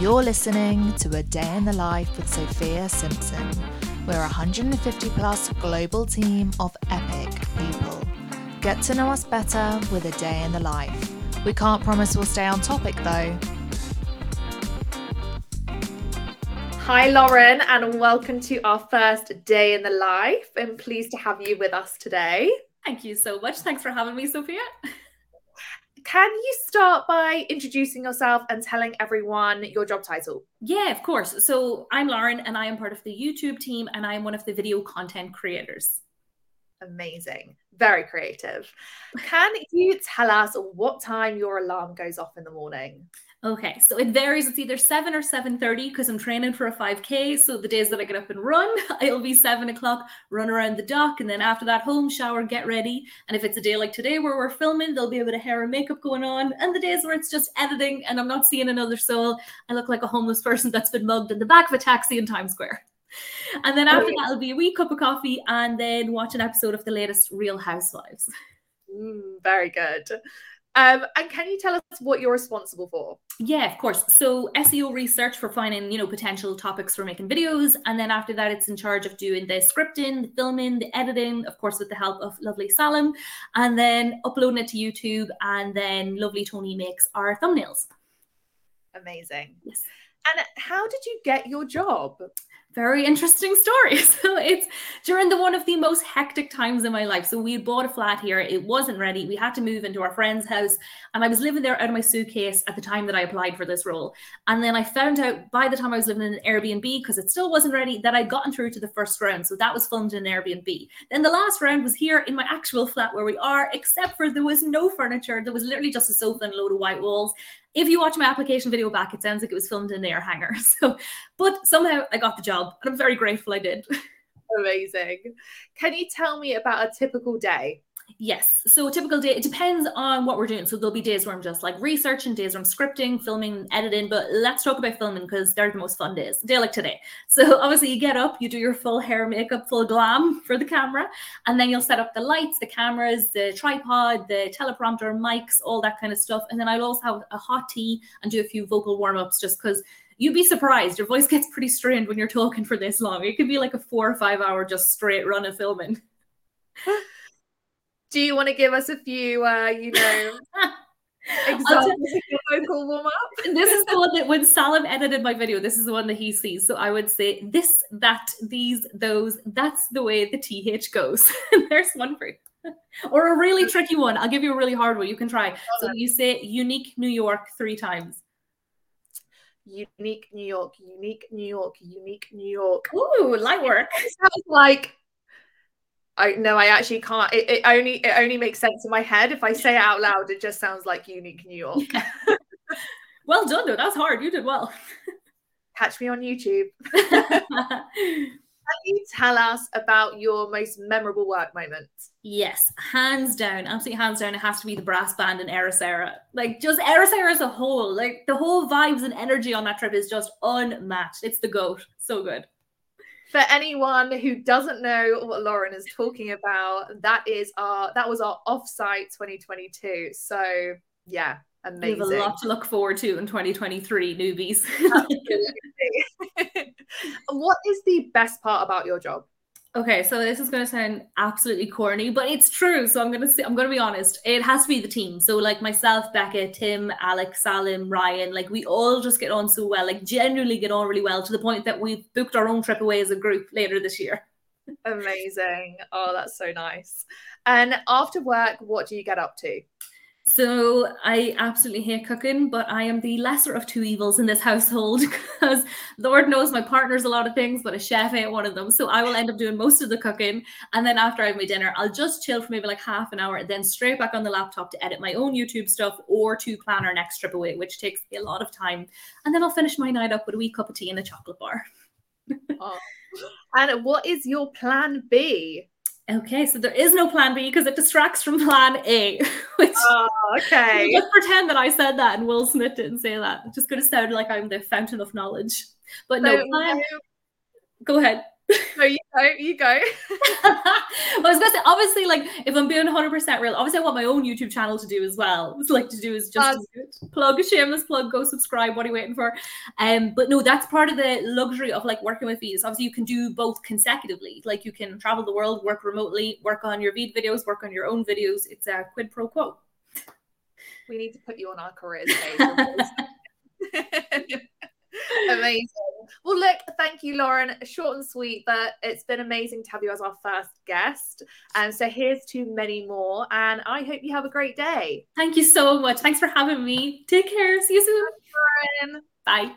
You're listening to A Day in the Life with Sophia Simpson. We're a 150 plus global team of epic people. Get to know us better with A Day in the Life. We can't promise we'll stay on topic though. Hi, Lauren, and welcome to our first day in the life. I'm pleased to have you with us today. Thank you so much. Thanks for having me, Sophia. Can you start by introducing yourself and telling everyone your job title? Yeah, of course. So I'm Lauren and I am part of the YouTube team and I am one of the video content creators. Amazing. Very creative. Can you tell us what time your alarm goes off in the morning? Okay, so it varies. It's either 7 or 7.30 because I'm training for a 5K. So the days that I get up and run, it'll be 7 o'clock, run around the dock. And then after that, home, shower, get ready. And if it's a day like today where we're filming, there'll be a bit of hair and makeup going on. And the days where it's just editing and I'm not seeing another soul, I look like a homeless person that's been mugged in the back of a taxi in Times Square. And then after that, it'll be a wee cup of coffee and then watch an episode of the latest Real Housewives. Mm, very good. Um, and can you tell us what you're responsible for? Yeah, of course. So SEO research for finding, you know, potential topics for making videos. And then after that, it's in charge of doing the scripting, the filming, the editing, of course, with the help of lovely Salim, and then uploading it to YouTube. And then lovely Tony makes our thumbnails. Amazing. Yes. And how did you get your job? Very interesting story. So it's during the one of the most hectic times in my life. So we bought a flat here. It wasn't ready. We had to move into our friend's house. And I was living there out of my suitcase at the time that I applied for this role. And then I found out by the time I was living in an Airbnb, because it still wasn't ready, that I'd gotten through to the first round. So that was filmed in an Airbnb. Then the last round was here in my actual flat where we are, except for there was no furniture. There was literally just a sofa and a load of white walls if you watch my application video back, it sounds like it was filmed in air hangar. So, but somehow I got the job, and I'm very grateful I did. Amazing. Can you tell me about a typical day? Yes. So a typical day, it depends on what we're doing. So there'll be days where I'm just like researching, days where I'm scripting, filming, editing. But let's talk about filming because they're the most fun days. Day like today. So obviously you get up, you do your full hair, makeup, full glam for the camera, and then you'll set up the lights, the cameras, the tripod, the teleprompter, mics, all that kind of stuff. And then I'll also have a hot tea and do a few vocal warm-ups just because you'd be surprised. Your voice gets pretty strained when you're talking for this long. It could be like a four or five hour just straight run of filming. Do you want to give us a few, uh, you know, examples of your vocal warm up? This is the one that when Salim edited my video, this is the one that he sees. So I would say this, that, these, those. That's the way the TH goes. There's one for you. or a really tricky one. I'll give you a really hard one. You can try. So you say unique New York three times. Unique New York, unique New York, unique New York. Ooh, light work. It sounds like I no, I actually can't. It, it, only it only makes sense in my head. If I say it out loud, it just sounds like unique New York. Yeah. well done, though. That's hard. You did well. Catch me on YouTube. Can you tell us about your most memorable work moment? Yes, hands down, absolutely hands down. It has to be the brass band in Ericeira. Like just Ericeira as a whole, like the whole vibes and energy on that trip is just unmatched. It's the goat. So good for anyone who doesn't know what Lauren is talking about, that is our that was our offsite 2022. So yeah, amazing. We have a lot to look forward to in 2023, newbies. what is the best part about your job? Okay, so this is going to sound absolutely corny, but it's true. So I'm going to say, I'm going to be honest. It has to be the team. So like myself, Becca, Tim, Alex, Salim, Ryan, like we all just get on so well, like genuinely get on really well to the point that we've booked our own trip away as a group later this year. Amazing. Oh, that's so nice. And after work, what do you get up to? So I absolutely hate cooking, but I am the lesser of two evils in this household because Lord knows my partner's a lot of things, but a chef ain't one of them. So I will end up doing most of the cooking. And then after I have my dinner, I'll just chill for maybe like half an hour, then straight back on the laptop to edit my own YouTube stuff or to plan our next trip away, which takes a lot of time. And then I'll finish my night up with a wee cup of tea and a chocolate bar. oh. And what is your plan B? Okay, so there is no plan B because it distracts from plan A. Which oh, okay. Just pretend that I said that and Will Smith didn't say that. It's just going to sound like I'm the fountain of knowledge. But no, no plan. Go ahead. No, you go, you go. I was gonna say, obviously, like if I'm being 100 percent real, obviously I want my own YouTube channel to do as well. It's like to do is just plug a shameless plug, go subscribe. What are you waiting for? Um, but no, that's part of the luxury of like working with Veed. Obviously, you can do both consecutively. Like you can travel the world, work remotely, work on your Veed videos, work on your own videos. It's a quid pro quo. We need to put you on our careers page. amazing. Well, look, thank you, Lauren. Short and sweet, but it's been amazing to have you as our first guest. And so here's to many more. And I hope you have a great day. Thank you so much. Thanks for having me. Take care. See you soon. Bye. Bye.